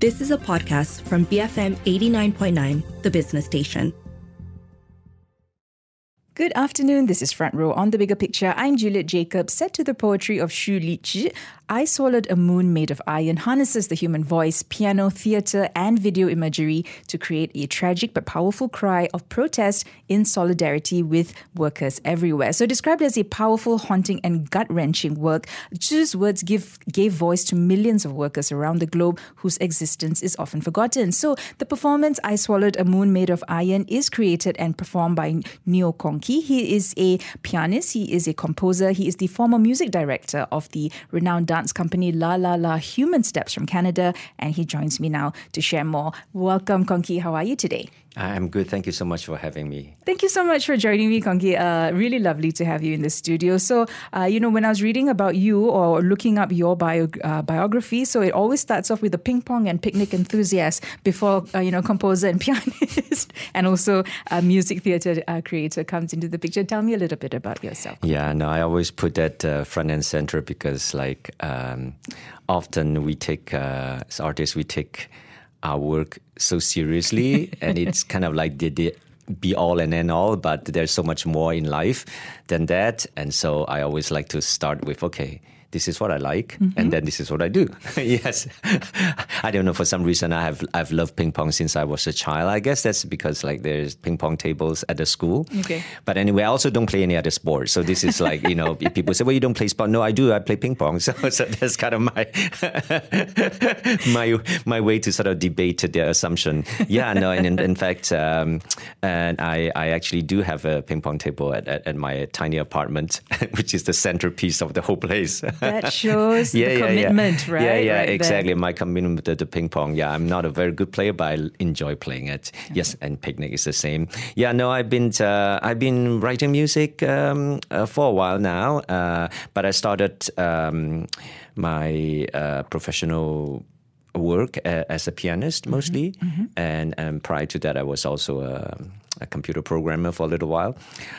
This is a podcast from BFM 89.9, the business station. Good afternoon. This is Front Row on the Bigger Picture. I'm Juliet Jacobs. Set to the poetry of Xu Lizhi, I Swallowed a Moon Made of Iron harnesses the human voice, piano, theatre, and video imagery to create a tragic but powerful cry of protest in solidarity with workers everywhere. So, described as a powerful, haunting, and gut wrenching work, Zhi's words give, gave voice to millions of workers around the globe whose existence is often forgotten. So, the performance I Swallowed a Moon Made of Iron is created and performed by Njo Kong Kie. He is a pianist, he is a composer, he is the former music director of the renowned dance dance company La La La Human Steps from Canada, and he joins me now to share more. Welcome, Kong Kie. How are you today? I'm good. Thank you so much for having me. Thank you so much for joining me, Kong Kie. Uh, really lovely to have you in the studio. So, uh, you know, when I was reading about you or looking up your bio, uh, biography, so it always starts off with a ping pong and picnic enthusiast before, uh, you know, composer and pianist and also a music theatre uh, creator comes into the picture. Tell me a little bit about yourself. Yeah, no, I always put that uh, front and center because, like, um, often we take, as artists, we take our work so seriously, and it's kind of like the, the be all and end all, but there's so much more in life than that. And so I always like to start with okay, this is what I like, mm-hmm. and then this is what I do. yes, I don't know for some reason I have I've loved ping pong since I was a child. I guess that's because like there's ping pong tables at the school. Okay. But anyway, I also don't play any other sports. So this is like you know people say, well, you don't play sport. No, I do. I play ping pong. So, so that's kind of my my my way to sort of debate their assumption. Yeah, no, and in, in fact, um, and I I actually do have a ping pong table at, at, at my tiny apartment, which is the centerpiece of the whole place that shows yeah, the yeah, commitment, yeah. right? Yeah, yeah, right exactly. There. My commitment to the ping pong. Yeah, I'm not a very good player, but I enjoy playing it. Yes, and picnic is the same. Yeah, no, I've been uh, I've been writing music um, uh, for a while now, uh, but I started um, my uh, professional work uh, as a pianist mm-hmm. mostly, mm-hmm. and, and prior to that, I was also a a computer programmer for a little while.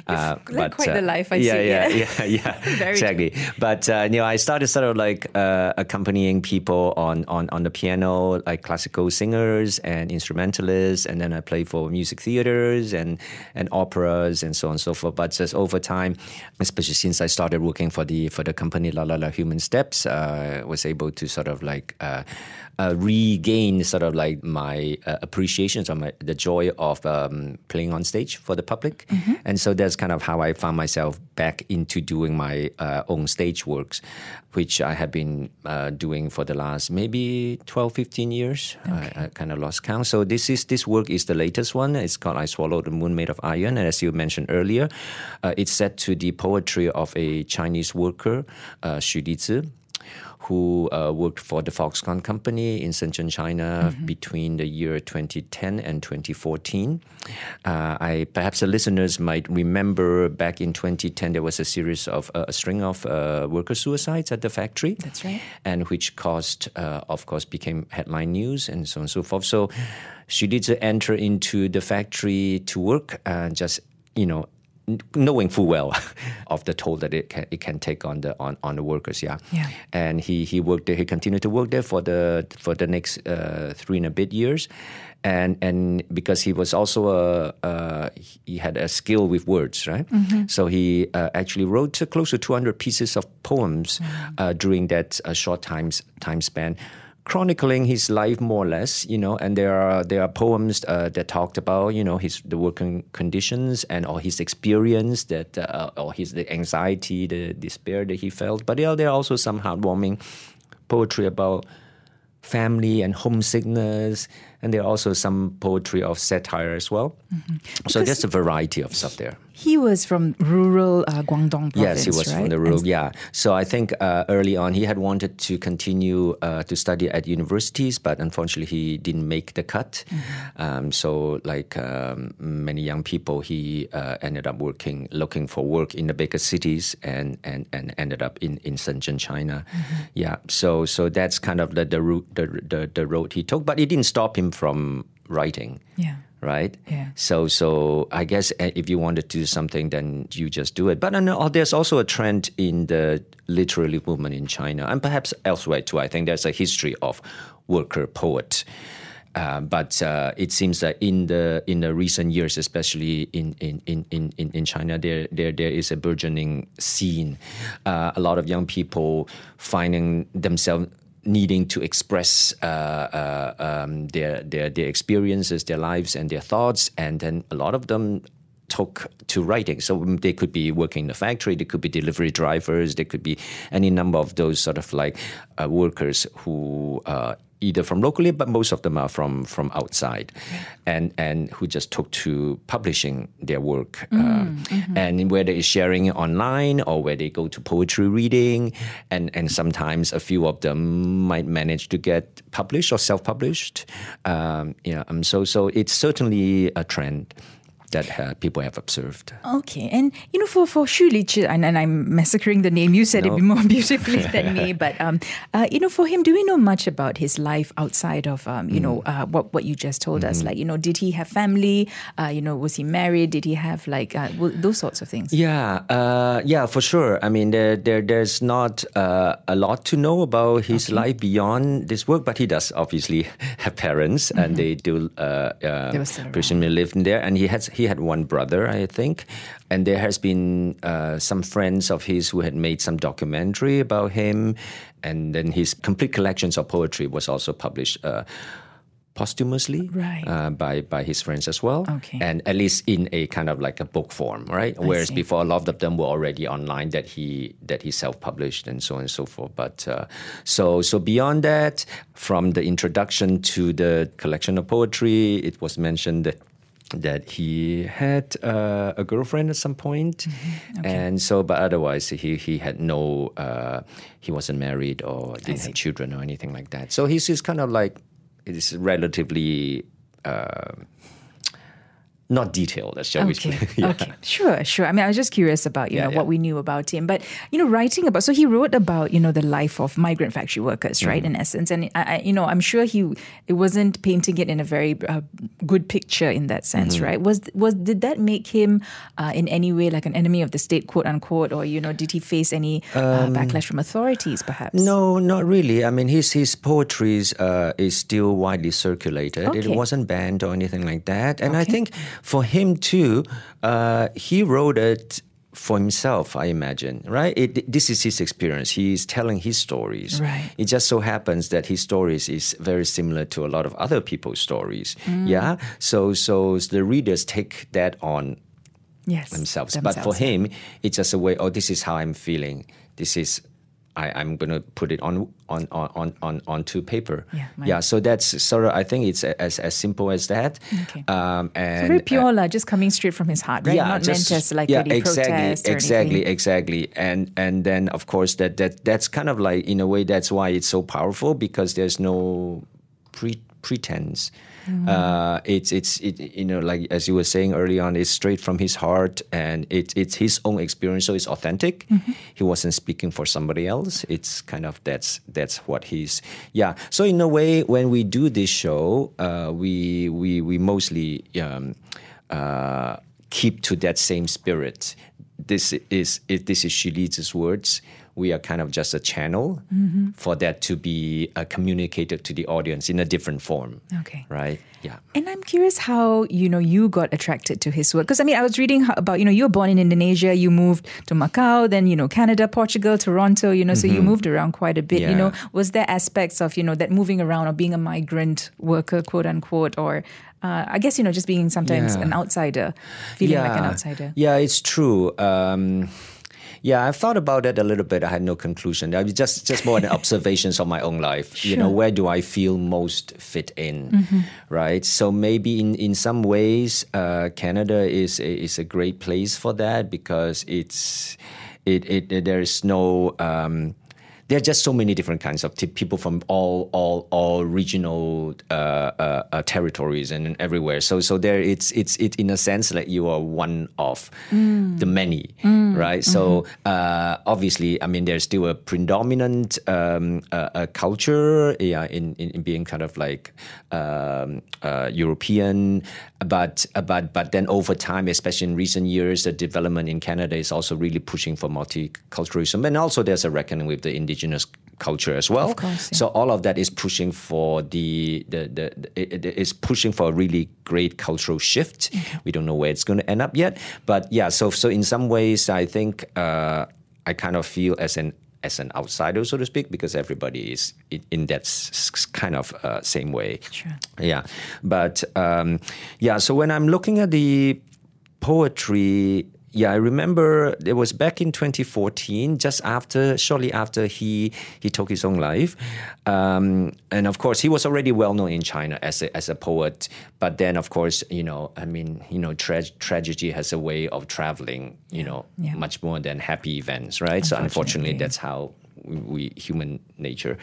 Uh, but quite uh, the life I yeah, see. Yeah, yeah, yeah, yeah. exactly. But uh, you know, I started sort of like uh, accompanying people on, on on the piano, like classical singers and instrumentalists, and then I played for music theaters and and operas and so on and so forth. But just over time, especially since I started working for the for the company La La La Human Steps, uh, was able to sort of like uh, regain sort of like my uh, appreciation or my, the joy of um, playing on stage for the public. Mm-hmm. And so that's kind of how I found myself back into doing my uh, own stage works, which I have been uh, doing for the last maybe 12, 15 years. Okay. I, I kind of lost count. So this is this work is the latest one. It's called I Swallowed the Moon Made of Iron. And as you mentioned earlier, uh, it's set to the poetry of a Chinese worker, uh, Xu Lizhi who uh, worked for the Foxconn company in Shenzhen, China mm-hmm. between the year 2010 and 2014. Uh, I perhaps the listeners might remember back in 2010 there was a series of uh, a string of uh, worker suicides at the factory. That's right. And which caused, uh, of course, became headline news and so on and so forth. So she did enter into the factory to work and just you know knowing full well of the toll that it can, it can take on the on, on the workers yeah. yeah and he he worked there he continued to work there for the for the next uh, three and a bit years and and because he was also a uh, he had a skill with words right mm-hmm. so he uh, actually wrote close to 200 pieces of poems mm-hmm. during that uh, short time time span chronicling his life more or less, you know, and there are there are poems uh, that talked about you know his the working conditions and or his experience that uh, or his the anxiety, the despair that he felt. But yeah, there are also some heartwarming poetry about family and homesickness and there are also some poetry of satire as well. Mm-hmm. So there's a variety of stuff there. He was from rural uh, Guangdong province, Yes, he was right? from the rural, and yeah. So I think uh, early on he had wanted to continue uh, to study at universities, but unfortunately he didn't make the cut. Mm-hmm. Um, so like um, many young people, he uh, ended up working, looking for work in the bigger cities and, and, and ended up in, in Shenzhen, China. Mm-hmm. Yeah, so so that's kind of the, the, route, the, the, the road he took, but it didn't stop him from writing. Yeah. Right. Yeah. So so I guess eh, if you want to do something, then you just do it. But know there's also a trend in the literary movement in China and perhaps elsewhere too. I think there's a history of worker poet. Uh, but uh, it seems that in the in the recent years, especially in in, in, in, in China, there, there there is a burgeoning scene. Uh, a lot of young people finding themselves needing to express uh, uh, um, their, their their experiences, their lives, and their thoughts, and then a lot of them took to writing. So um, they could be working in the factory, they could be delivery drivers, they could be any number of those sort of like uh, workers who either from locally, but most of them are from from outside, and and who just took to publishing their work, mm, um, mm-hmm. and whether it's sharing it online or where they go to poetry reading, and and sometimes a few of them might manage to get published or self published. Um, yeah, um, so so it's certainly a trend that uh, people have observed. Okay, and you know, for for Xu Lichi, and, and I'm massacring the name. You said no. it more beautifully than me, but um, uh, you know, for him, do we know much about his life outside of um, you mm. know, uh, what what you just told mm-hmm. us? Like, you know, did he have family? Uh, you know, was he married? Did he have like uh, those sorts of things? Yeah, uh, yeah, for sure. I mean, there, there there's not uh, a lot to know about his okay. life beyond this work, but he does obviously have parents, mm-hmm. and they do uh, uh, presumably live in there, and he has. He he had one brother, I think, and there has been uh, some friends of his who had made some documentary about him, and then his complete collections of poetry was also published. Uh, posthumously right. uh, by by his friends as well, okay. and at least in a kind of like a book form, right? I Whereas see. before, a lot of them were already online that he that he self published and so on and so forth. But uh, so so beyond that, from the introduction to the collection of poetry, it was mentioned that that he had uh, a girlfriend at some point. Mm-hmm. Okay. and so but otherwise he he had no uh, he wasn't married or didn't have children or anything like that so he's, he's kind of like it is relatively uh, not detailed, as shall okay. we say. yeah. Okay, sure, sure. I mean, I was just curious about you yeah, know yeah. what we knew about him, but you know, writing about. So he wrote about you know the life of migrant factory workers, right? Mm-hmm. In essence, and I, you know, I'm sure he it wasn't painting it in a very uh, good picture in that sense, mm-hmm. right? Was was did that make him uh, in any way like an enemy of the state, quote unquote, or you know, did he face any uh, um, backlash from authorities, perhaps? No, not really. I mean, his his poetry uh, is still widely circulated. Okay. It wasn't banned or anything like that, and okay. I think for him too, uh, he wrote it for himself, I imagine, right? It, this is his experience. He's telling his stories. Right. It just so happens that his stories is very similar to a lot of other people's stories. Mm. Yeah. So, so the readers take that on yes, themselves. themselves. But for him, it's just a way. Oh, this is how I'm feeling. This is I, am going to put it on on on on on onto paper. Yeah, yeah. So that's sort of I think it's as as simple as that. Okay. Um, and so very pure, uh, just coming straight from his heart, right? Yeah, Not just, meant as like yeah, exactly, exactly, exactly. And and then of course that that that's kind of like in a way that's why it's so powerful because there's no pre pretense. Mm. Uh, it's it's it, you know like as you were saying early on, it's straight from his heart and it, it's his own experience, so it's authentic. Mm-hmm. He wasn't speaking for somebody else. It's kind of that's that's what he's yeah. So in a way, when we do this show, uh, we we we mostly um, uh, keep to that same spirit. This is it, this is Xu Li's words we are kind of just a channel mm-hmm. for that to be uh, communicated to the audience in a different form. Okay. Right? Yeah. And I'm curious how, you know, you got attracted to his work. Because, I mean, I was reading about, you know, you were born in Indonesia, you moved to Macau, then, you know, Canada, Portugal, Toronto, you know, so mm-hmm. you moved around quite a bit. Yeah. You know, was there aspects of, you know, that moving around or being a migrant worker, quote unquote, or uh, I guess, you know, just being sometimes yeah. an outsider, feeling yeah. like an outsider? Yeah, it's true. Um, yeah, I've thought about it a little bit. I had no conclusion. I was just just more observations of my own life. Sure. You know, where do I feel most fit in, mm-hmm. right? So maybe in in some ways, uh, Canada is a, is a great place for that because it's it, it, it there is no um, there are just so many different kinds of t- people from all all all regional uh, uh, uh, territories and everywhere. So so there it's it's it in a sense like you are one of mm. the many, mm. right? Mm-hmm. So uh, obviously, I mean, there's still a predominant um, uh, culture yeah, in, in, in being kind of like um, uh, European, but but but then over time, especially in recent years, the development in Canada is also really pushing for multiculturalism, and also there's a reckoning with the indigenous culture as well. course, yeah. So all of that is pushing for the the, the, the it, it is pushing for a really great cultural shift. We don't know where it's going to end up yet, but yeah. So so in some ways, I think uh, I kind of feel as an as an outsider, so to speak, because everybody is in, that kind of uh, same way. Sure. Yeah, but um, yeah. So when I'm looking at the poetry, yeah, I remember it was back in 2014, just after, shortly after he he took his own life, um, and of course he was already well known in China as a as a poet. But then, of course, you know, I mean, you know, tra- tragedy has a way of traveling, you know, Yeah. much more than happy events, right? So unfortunately, Unfortunately. that's how we, we human nature.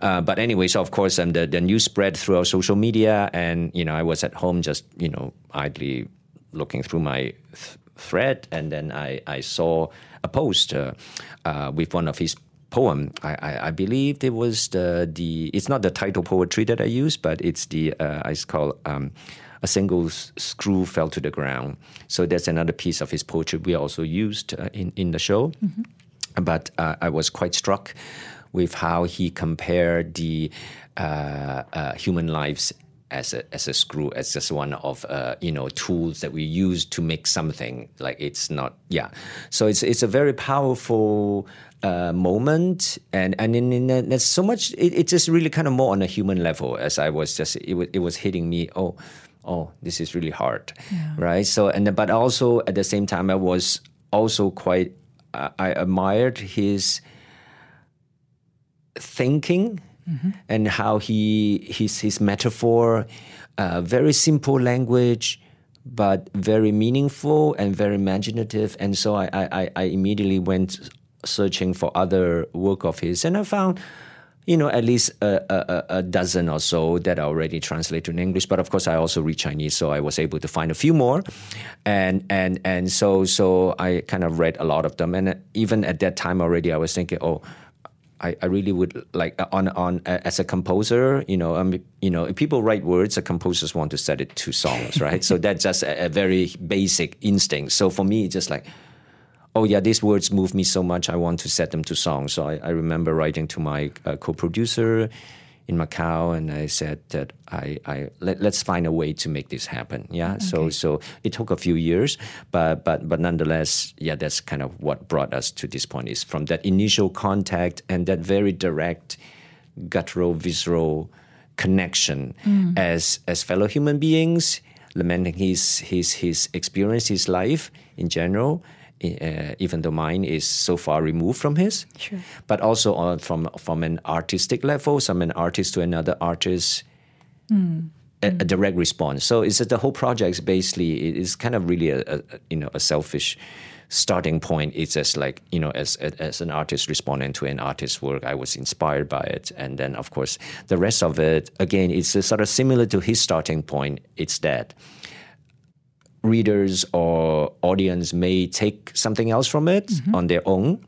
Uh, but anyway, so of course, um, the the news spread throughout social media, and you know, I was at home just you know idly looking through my th- thread, and then I I saw a post uh, with one of his poem. I, I, I believe it was the the it's not the title poetry that I use, but it's the uh, it's called. Um, a single screw fell to the ground. So that's another piece of his poetry we also used uh, in in the show but uh, I was quite struck with how he compared the uh, uh, human lives as a, as a screw, as just one of uh, you know tools that we use to make something. Like it's not, yeah. So it's it's a very powerful uh, moment, and and in, in there's so much. It, it's just really kind of more on a human level. As I was just, it was, it was hitting me. Oh. Oh, this is really hard, right? So, and but also at the same time, I was also quite I I admired his thinking and how he his his metaphor, uh, very simple language, but very meaningful and very imaginative. And so I, I, I- immediately went searching for other work of his, and I found. You know, at least a, a- a dozen or so that are already translated in English. But of course, I also read Chinese, so I was able to find a few more, and and and so so I kind of read a lot of them. And even at that time already, I was thinking, oh, I, I really would like uh, on on uh, as a composer, you know, um, you know, people write words, the composers want to set it to songs, right? so that's just a, a very basic instinct. So for me, it's just like, oh yeah, these words move me so much. I want to set them to songs. So I, I remember writing to my uh, co-producer in Macau, and I said that I, I let, let's find a way to make this happen. Yeah. So so it took a few years, but but but nonetheless, yeah, that's kind of what brought us to this point. Is from that initial contact and that very direct, guttural, visceral connection mm. as as fellow human beings, lamenting his his his experience, his life in general. Uh, even though mine is so far removed from his, Sure. but also on, from from an artistic level, from an artist to another artist, a, a direct response. So it's the whole project is basically it is kind of really a, a you know a selfish starting point. It's just like you know as as an artist responding to an artist's work, I was inspired by it, and then of course the rest of it again it's a sort of similar to his starting point. It's that readers or audience may take something else from it mm-hmm. on their own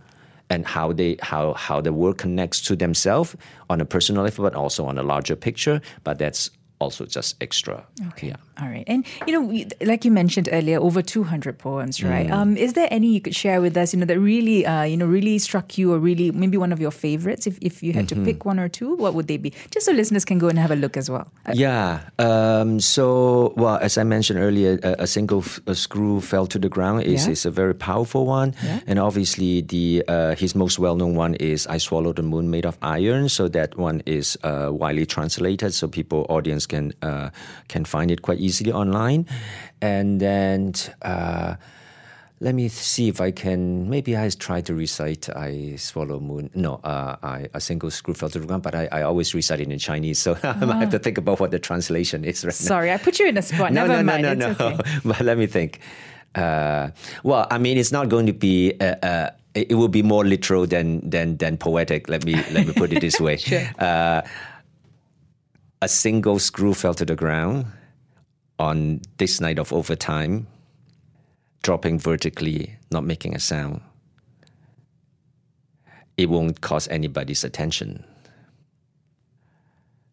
and how they how how the work connects to themselves on a personal level but also on a larger picture but that's also just extra. Okay. yeah All right. And, you know, like you mentioned earlier, over 200 poems, Mm. right? Um, is there any you could share with us, you know, that really, uh, you know, really struck you or really maybe one of your favorites? If, if you had Mm-hmm. to pick one or two, what would they be? Just so listeners can go and have a look as well. Uh, Yeah. Um, so, well, as I mentioned earlier, a, a single f- a screw fell to the ground is, Yeah. is a very powerful one, Yeah. and obviously the uh, his most well known one is "I Swallowed the Moon Made of Iron." So that one is uh, widely translated, so people audience can uh, can find it quite easily online, and then. Uh, let me see if I can. Maybe I try to recite "I swallow moon." No, uh, I a single screw fell to the ground. But I, I always recite it in Chinese, so I have to think about what the translation is right now. Sorry, I put you in a spot. No, Never no, mind. no, no, it's no. okay. but let me think. Uh, well, I mean, it's not going to be. Uh, uh, it it will be more literal than than than poetic. Let me let me put it this way. Sure. Uh, a single screw fell to the ground on this night of overtime, dropping vertically, not making a sound. It won't cause anybody's attention.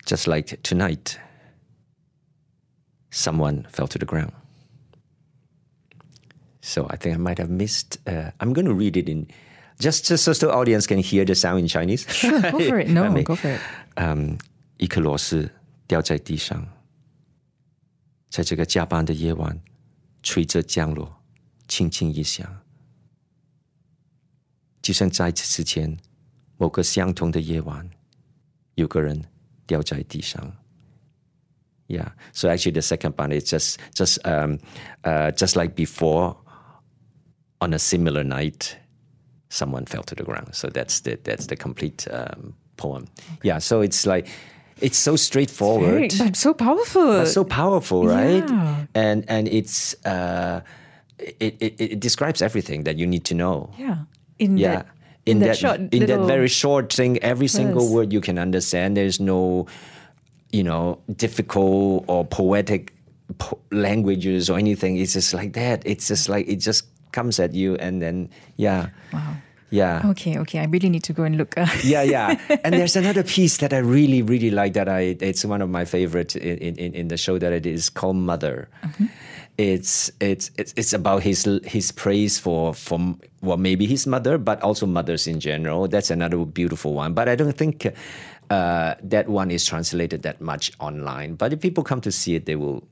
Just like tonight, someone fell to the ground. So I think I might have missed. Uh, I'm going to read it in just just so the audience can hear the sound in Chinese. Sure, go for it. No, I mean, go for it. 嗯，一颗螺丝掉在地上， 在这个加班的夜晚，吹着降落，轻轻一响，就像在此之前某个相同的夜晚，有个人掉在地上。Yeah. So actually, the second part is just just um, uh, just like before. On a similar night, someone fell to the ground. So that's the that's the complete um, poem. Yeah. So it's like it's so straightforward, Very, but so powerful. but so powerful, right? Yeah. And and it's uh, it, it it describes everything that you need to know. yeah. In Yeah. that, in, that, short in that very short thing, every single word you can understand. There's no, you know, difficult or poetic po- languages or anything. It's just like that. It's just like it just comes at you, and then yeah, Wow. Yeah. Okay, okay. I really need to go and look. Uh, Yeah, yeah. And there's another piece that I really, really like that I it's one of my favorites in, in, in the show that it is called Mother. It's it's it's it's about his his praise for for well maybe his mother, but also mothers in general. That's another beautiful one. But I don't think uh, that one is translated that much online. But if people come to see it, they will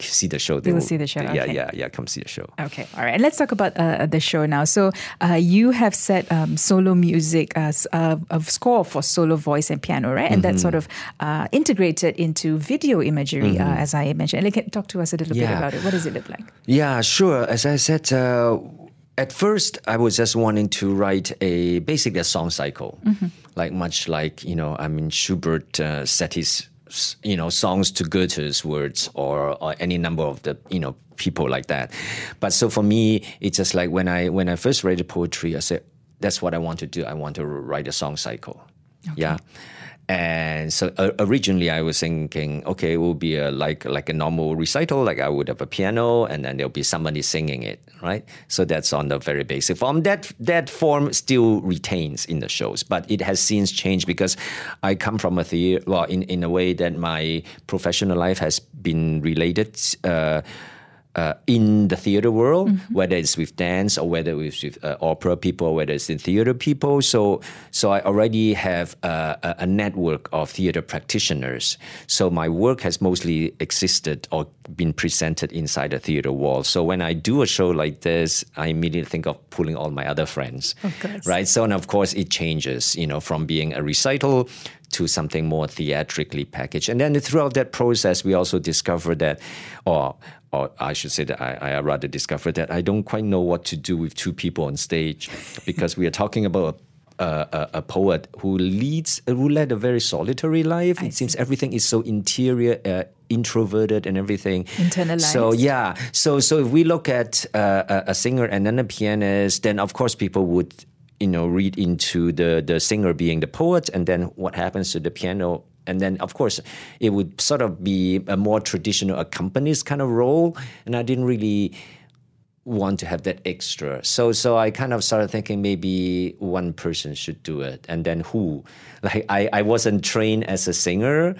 see the show. They, will see the show, Yeah, okay. yeah, yeah. Come see the show. Okay, all right. And let's talk about uh, the show now. So, uh, you have set um, solo music as uh, of score for solo voice and piano, right? And that's sort of uh, integrated into video imagery, uh, as I mentioned. And can talk to us a little bit about it. What does it look like? Yeah, sure. As I said, uh, at first I was just wanting to write a basically a song cycle, like much like you know, I mean Schubert uh, set his you know songs to Goethe's words or, or any number of the you know people like that. But so for me, it's just like when I when I first read the poetry, I said that's what I want to do. I want to write a song cycle. Yeah. And so uh, originally I was thinking, okay, it will be a, like like a normal recital, like I would have a piano, and then there'll be somebody singing it, right? So that's on the very basic form. That that form still retains in the shows, but it has since changed because I come from a theater. Well, in in a way that my professional life has been related. Uh, uh, in the theater world, whether it's with dance or whether it's with uh, opera people, or whether it's in theater people. So, so I already have uh, a, a network of theater practitioners. So my work has mostly existed or been presented inside a theater wall. So when I do a show like this, I immediately think of pulling all my other friends, Of right? So, and of course, it changes, you know, from being a recital to something more theatrically packaged. And then throughout that process, we also discovered that, or or I should say that I, I rather discovered that I don't quite know what to do with two people on stage because we are talking about a, a, a poet who leads, who led a very solitary life. it seems everything is so interior, uh, introverted, and everything. Internalized. So yeah, so so if we look at uh, a, a singer and then a pianist, then of course people would you know read into the the singer being the poet, and then what happens to the piano. And then, of course, it would sort of be a more traditional accompanist kind of role. And I didn't really want to have that extra. So so I kind of started thinking maybe one person should do it, and then who? Like I, I wasn't trained as a singer.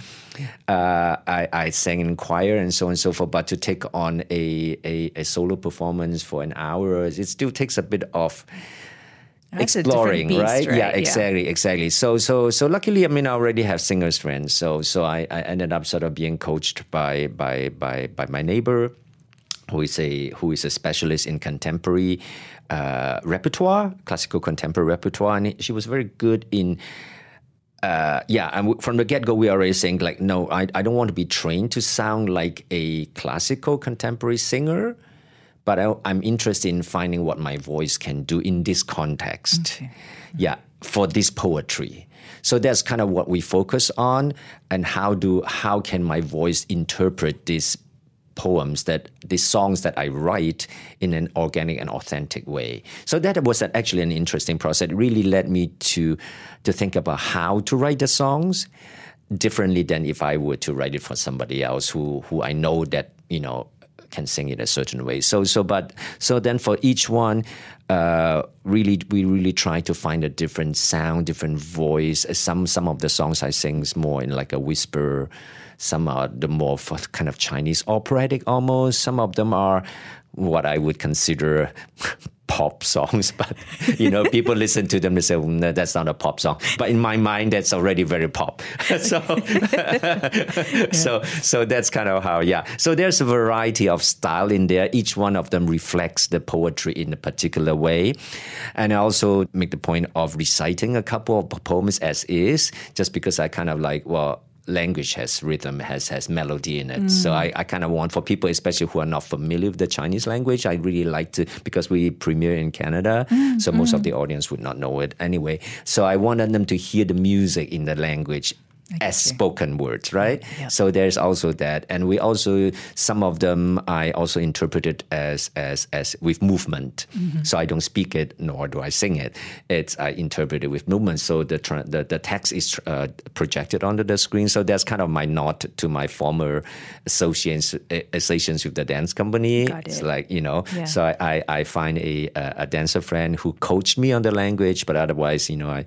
Uh, I, I sang in choir and so on and so forth. But to take on a, a, a solo performance for an hour, it still takes a bit of That's exploring, beast, right? right? Yeah, Yeah. exactly, exactly. So, so, so luckily, I mean, I already have singers friends. So, so I, I ended up sort of being coached by by by by my neighbor, who is a who is a specialist in contemporary uh, repertoire, classical contemporary repertoire, and she was very good in. Uh, yeah, and from the get go, we are already saying like, no, I, I don't want to be trained to sound like a classical contemporary singer, but I, I'm interested in finding what my voice can do in this context. Yeah, for this poetry. So that's kind of what we focus on, and how do how can my voice interpret these poems that these songs that I write in an organic and authentic way. So that was actually an interesting process. It really led me to to think about how to write the songs differently than if I were to write it for somebody else who who I know that you know can sing it a certain way. So so but so then for each one, uh, really we really try to find a different sound, different voice. Some some of the songs I sing is more in like a whisper. Some are the more kind of Chinese operatic almost. Some of them are what I would consider pop songs, but you know, people listen to them and say, mm, no, "That's not a pop song." But in my mind, that's already very pop. so, so, so that's kind of how, yeah. So there's a variety of style in there. Each one of them reflects the poetry in a particular way, and I also make the point of reciting a couple of poems as is, just because I kind of like, well language has rhythm, has has melody in it. Mm. So I, I kind of want for people, especially who are not familiar with the Chinese language, I really like to because we premiere in Canada, mm. so most mm. of the audience would not know it anyway. So I wanted them to hear the music in the language as spoken words, right? Yeah. So there's also that, and we also some of them I also interpreted as as as with movement. Mm-hmm. So I don't speak it nor do I sing it. It's I interpret it with movement. So the the, the text is uh, projected onto the screen. So that's kind of my nod to my former associations associations with the dance company. Got it. It's like you know. Yeah. So I, I, I find a a dancer friend who coached me on the language, but otherwise you know I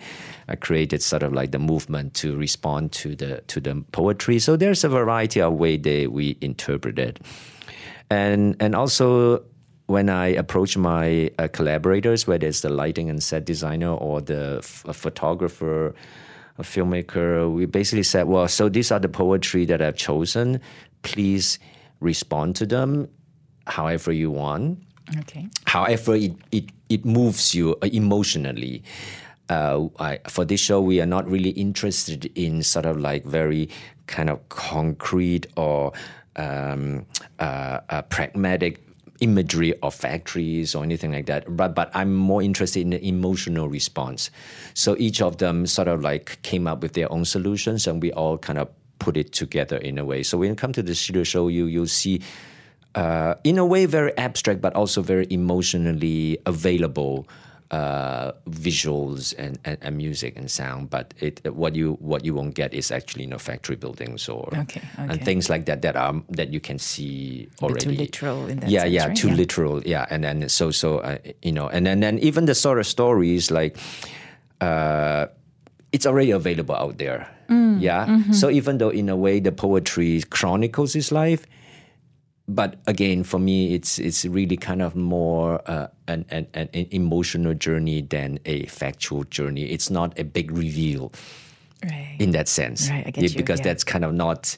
I created sort of like the movement to respond to the to the poetry. So there's a variety of way that we interpret it, and and also when I approach my uh, collaborators, whether it's the lighting and set designer or the f- photographer, a filmmaker, we basically said, well, so these are the poetry that I've chosen. Please respond to them however you want. Okay. However, it, it, it moves you emotionally uh, I, for this show, we are not really interested in sort of like very kind of concrete or um, uh, uh, pragmatic imagery of factories or anything like that. But but I'm more interested in the emotional response. So each of them sort of like came up with their own solutions, and we all kind of put it together in a way. So when you come to the studio show, you you'll see. Uh, in a way, very abstract, but also very emotionally available uh, visuals and, and, and, music and sound, but it what you what you won't get is actually you know factory buildings or okay, okay. and things like that that are that you can see already. Too literal in that yeah, sense, yeah, right? too yeah. literal, yeah, and then so so uh, you know, and then then even the sort of stories like. Uh, it's already available out there. Mm, yeah. Mm-hmm. So even though in a way the poetry chronicles his life, but again, for me, it's it's really kind of more uh, an, an, an emotional journey than a factual journey. It's not a big reveal right. in that sense, right, you, because yeah. that's kind of not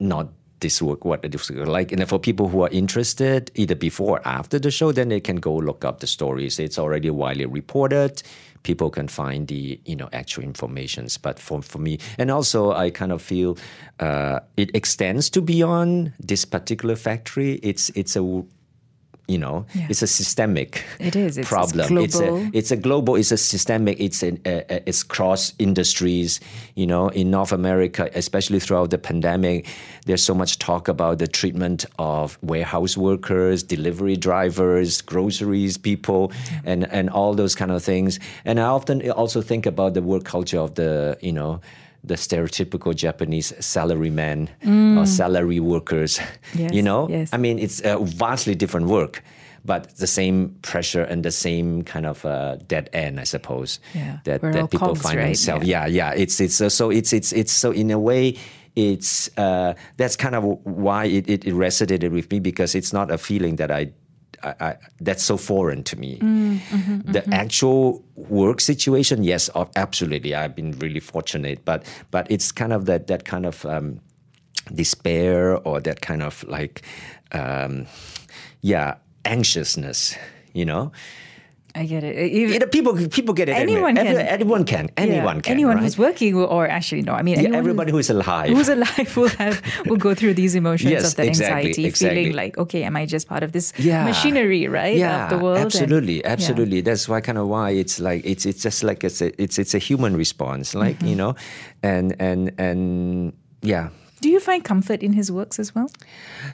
not this work what it is like. And for people who are interested, either before or after the show, then they can go look up the stories. It's already widely reported people can find the you know actual informations. But for, for me, and also I kind of feel uh, it extends to beyond this particular factory. It's it's a you know yeah. it's a systemic it is it's, problem it's, it's, a it's a global it's a systemic it's an uh, it's cross industries you know in north america especially throughout the pandemic there's so much talk about the treatment of warehouse workers delivery drivers groceries people yeah. and and all those kind of things and i often also think about the work culture of the you know the stereotypical Japanese salaryman mm. or salary workers. Yes, you know, yes. I mean, it's a vastly different work, but the same pressure and the same kind of uh, dead end, I suppose. Yeah, that, We're that people cogs, find right? themselves. Yeah. Yeah. yeah, It's it's uh, so it's it's it's so in a way. It's uh, that's kind of why it, it, it resonated with me because it's not a feeling that I I, I, that's so foreign to me. Mm, mm-hmm, the mm-hmm. actual work situation, yes, absolutely. I've been really fortunate, but but it's kind of that that kind of um, despair or that kind of like, um, yeah, anxiousness. You know, I get it. Even, yeah, people people get it. Anyone anyway. can. Every, anyone can. Anyone yeah, can. Anyone right? who's working, or actually no. I mean, yeah, everybody who's alive, who's alive will have will go through these emotions yes, of that exactly, anxiety, exactly. feeling like, okay, am I just part of this Yeah. machinery, right, yeah, of the world? And- absolutely, yeah. absolutely. That's why kind of why it's like it's it's just like it's a it's it's a human response, like Mm-hmm. you know, and and and yeah. Do you find comfort in his works as well?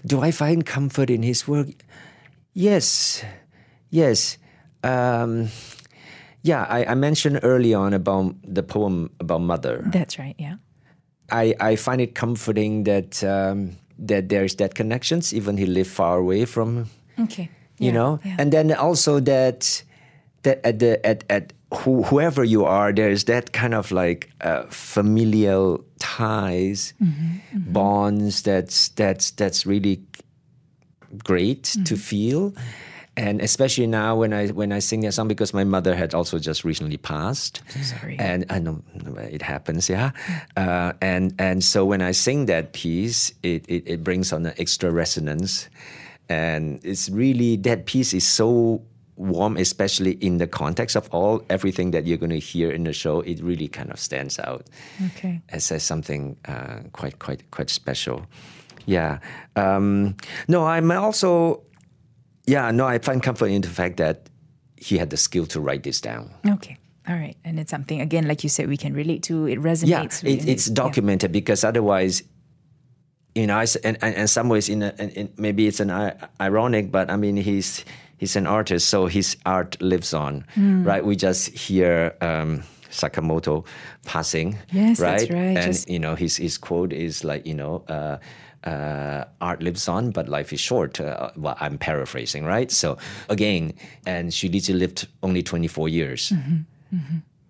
Do I find comfort in his work? Yes, yes. Um, yeah, I, I mentioned early on about the poem about mother. That's right. Yeah. I, I find it comforting that um, that there's that connections, even he lived far away from Okay. you Yeah, know yeah. and then also that that at the at at who, whoever you are there's that kind of like uh, familial ties Mm-hmm, bonds that's that's that's really great to Mm-hmm. feel and especially now when I when I sing that song because my mother had also just recently passed. sorry. And I know it happens, yeah. Uh, and and so when I sing that piece, it, it it brings on an extra resonance, and it's really that piece is so warm, especially in the context of all everything that you're going to hear in the show. It really kind of stands out Okay. as, as something uh, quite quite quite special. Yeah. Um, no, I'm also. Yeah. No, I find comfort in the fact that he had the skill to write this down. Okay. All right. And it's something, again, like you said, we can relate to. It Yeah, resonates. it, with- it's yeah. documented because otherwise, you know, and, and in some ways, in, a, in, maybe it's an ironic, but I mean, he's he's an artist, so his art lives on, Hmm. right? We just hear um, Sakamoto passing, Yes, right? that's right. And Just- you know, his his quote is like, you know. Uh, uh, art lives on, but life is short. Uh, well, I'm paraphrasing, right? So again, and Xu Lizhi lived only 24 years.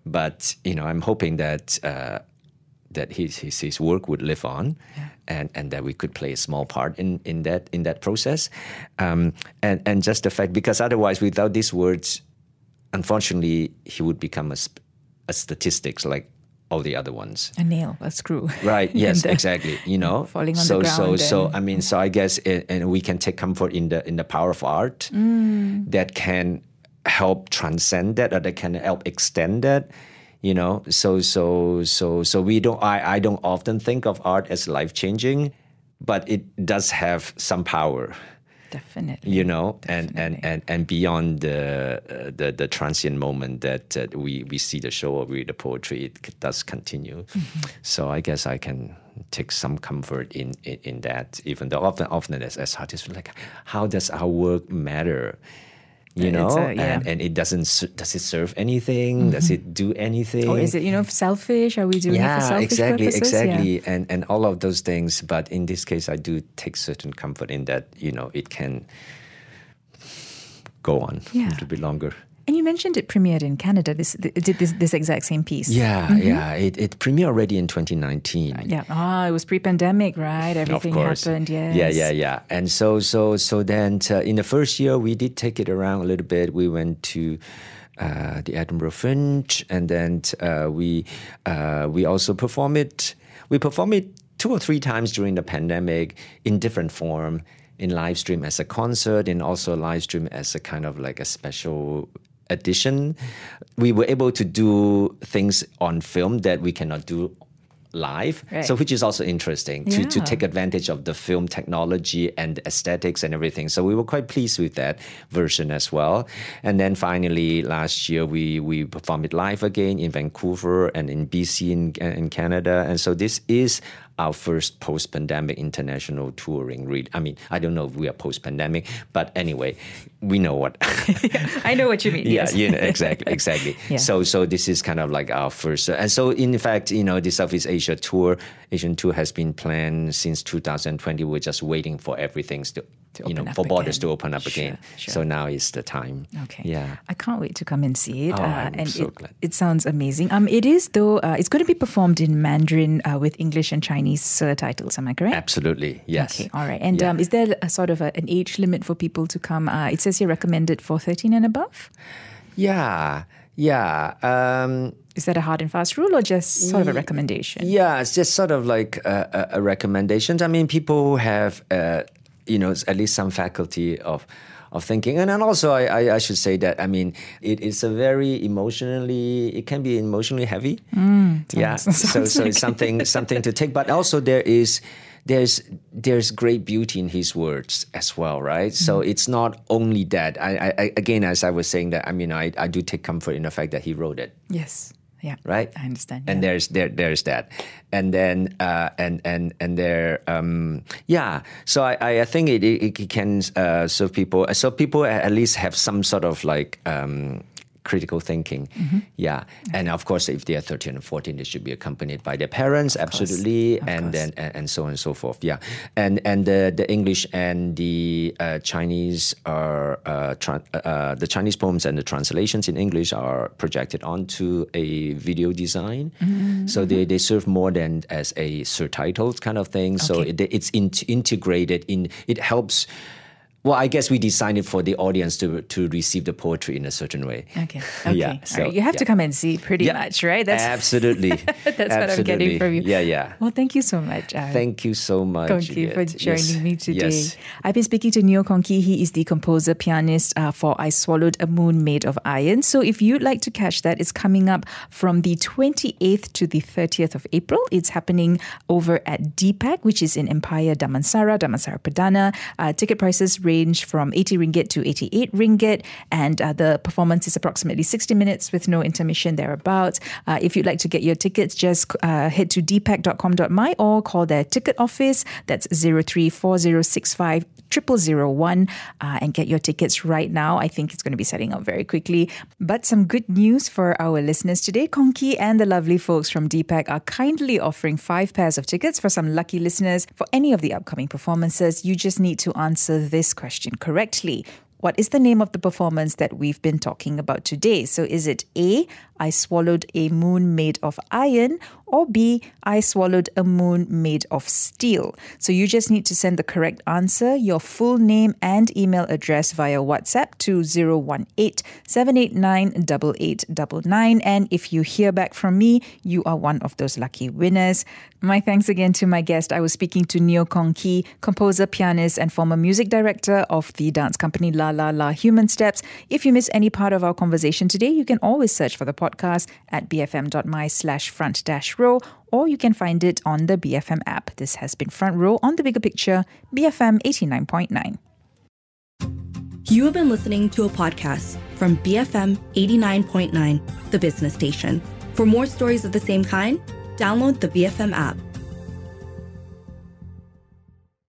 But you know, I'm hoping that uh, that his, his his work would live on, and and that we could play a small part in in that in that process, um, and and just the fact because otherwise, without these words, unfortunately, he would become a, sp- a statistics like all the other ones. A nail, a screw. Right. Yes. Uh, exactly. You know. falling on the ground. so so so. I mean, so I guess, it, and we can take comfort in the in the power of art Mm. that can help transcend that, or that can help extend that. You know. So so so so we don't. I I don't often think of art as life changing, but it does have some power Definitely. you know, and, and, and, and beyond the, uh, the the transient moment that uh, we, we see the show or read the poetry, it does continue. Mm-hmm. So I guess I can take some comfort in, in, in that, even though often often as, as artists, we're like, how does our work matter? You know, a- yeah. and, and it doesn't does it serve anything? Does mm-hmm. it do anything? Or is it, you know, selfish? Are we doing it for yeah, selfish exactly, purposes? Yeah. exactly, and and all of those things. But in this case, I do take certain comfort in that you know it can go on Yeah. a little bit longer. And you mentioned it premiered in Canada. This did this this exact same piece. Yeah, yeah. It, it premiered already in 2019. Yeah. Ah, it was pre-pandemic, right? Everything of happened. Yes. Yeah, yeah, yeah. And so, so, so then uh, in the first year, we did take it around a little bit. We went to uh, the Edinburgh Fringe, and then uh, we uh, we also perform it. We perform it two or three times during the pandemic in different form. In live stream as a concert, and also live stream as a kind of like a special edition. We were able to do things on film that we cannot do live. Right. So which is also interesting to, to take advantage of the film technology and aesthetics and everything. So we were quite pleased with that version as well. And then finally last year we we performed it live again in Vancouver and in BC in, in Canada. And so this is our first post-pandemic international touring read. I mean, I don't know if we are post-pandemic, but anyway, we know what I know what you mean. yeah, yes. you know, exactly, exactly. Yeah. So, so this is kind of like our first, uh, and so in fact, you know, the Southeast Asia tour, Asian tour has been planned since 2020. We're just waiting for everything to, To you know, for borders again. to open up Sure, again. sure. So now is the time. Okay. Yeah. I can't wait to come and see it. Oh, I'm and so it, glad. it sounds amazing. Um, it is though. Uh, it's going to be performed in Mandarin uh, with English and Chinese subtitles. Am I correct? Absolutely. Yes. Okay, all right. And Yeah. um, is there a sort of a, an age limit for people to come? Uh, it says here recommended for 13 and above. Yeah. Yeah. Um, Is that a hard and fast rule or just sort of a recommendation? Yeah, it's just sort of like a, a, a recommendations. I mean, people have, uh, you know, at least some faculty of of thinking, and then also I, I, I should say that I mean, it is a very emotionally, it can be emotionally heavy. yeah, so so it's something something to take, but also there is. There's there's great beauty in his words as well, right? So it's not only that. I, I, I again, as I was saying, that I mean, I, I do take comfort in the fact that he wrote it Yes. Yeah. right? I understand. And yeah. there's there there's that, and then uh, and and and there um, yeah. So I I I think it it, it can uh, serve people. So people at least have some sort of like. Um, critical thinking. Mm-hmm. yeah. And of course if they are 13 and 14 they should be accompanied by their parents absolutely and then and, and so on and so forth. Yeah. And and the the english and the uh, chinese are uh, tran uh, the chinese poems and the translations in english are projected onto a video design. Mm-hmm. so they, they serve more than as a surtitled kind of thing. So it, it's in, integrated in it helps well, I guess we designed it for the audience to to receive the poetry in a certain way. Okay. Okay. Yeah, so, right. You have to come and see pretty Yeah, much, right? absolutely. That's what I'm getting from you. Yeah, yeah. Well, thank you so much. Thank you so much. Thank you for joining Yes, me today. Yes. I've been speaking to Njo Kong Kie. He is the composer pianist uh, for I Swallowed a Moon Made of Iron. So if you'd like to catch that, it's coming up from the 28th to the 30th of April. It's happening over at DPAC, which is in Empire Damansara, Damansara Perdana. Uh, ticket prices range from 80 ringgit to 88 ringgit, and uh, the performance is approximately 60 minutes with no intermission thereabouts. Uh, if you'd like to get your tickets, just uh, head to dpac.com.my or call their ticket office. That's 034065 0001 uh, and get your tickets right now. I think it's going to be setting up very quickly. But some good news for our listeners today. Kong Kie and the lovely folks from DPAC are kindly offering five pairs of tickets for some lucky listeners for any of the upcoming performances. You just need to answer this question correctly. What is the name of the performance that we've been talking about today? So, is it A, I swallowed a moon made of iron, or B, I swallowed a moon made of steel? So, you just need to send the correct answer, your full name, and email address via WhatsApp to 018 789 8899. And if you hear back from me, you are one of those lucky winners. My thanks again to my guest. I was speaking to Njo Kong Kie, composer, pianist, and former music director of the dance company La La La Human Steps. If you miss any part of our conversation today, you can always search for the podcast at bfm.my slash front dash row, or you can find it on the BFM app. This has been Front Row on the Bigger Picture, BFM 89.9. You have been listening to a podcast from BFM 89.9, the business station. For more stories of the same kind, download the BFM app.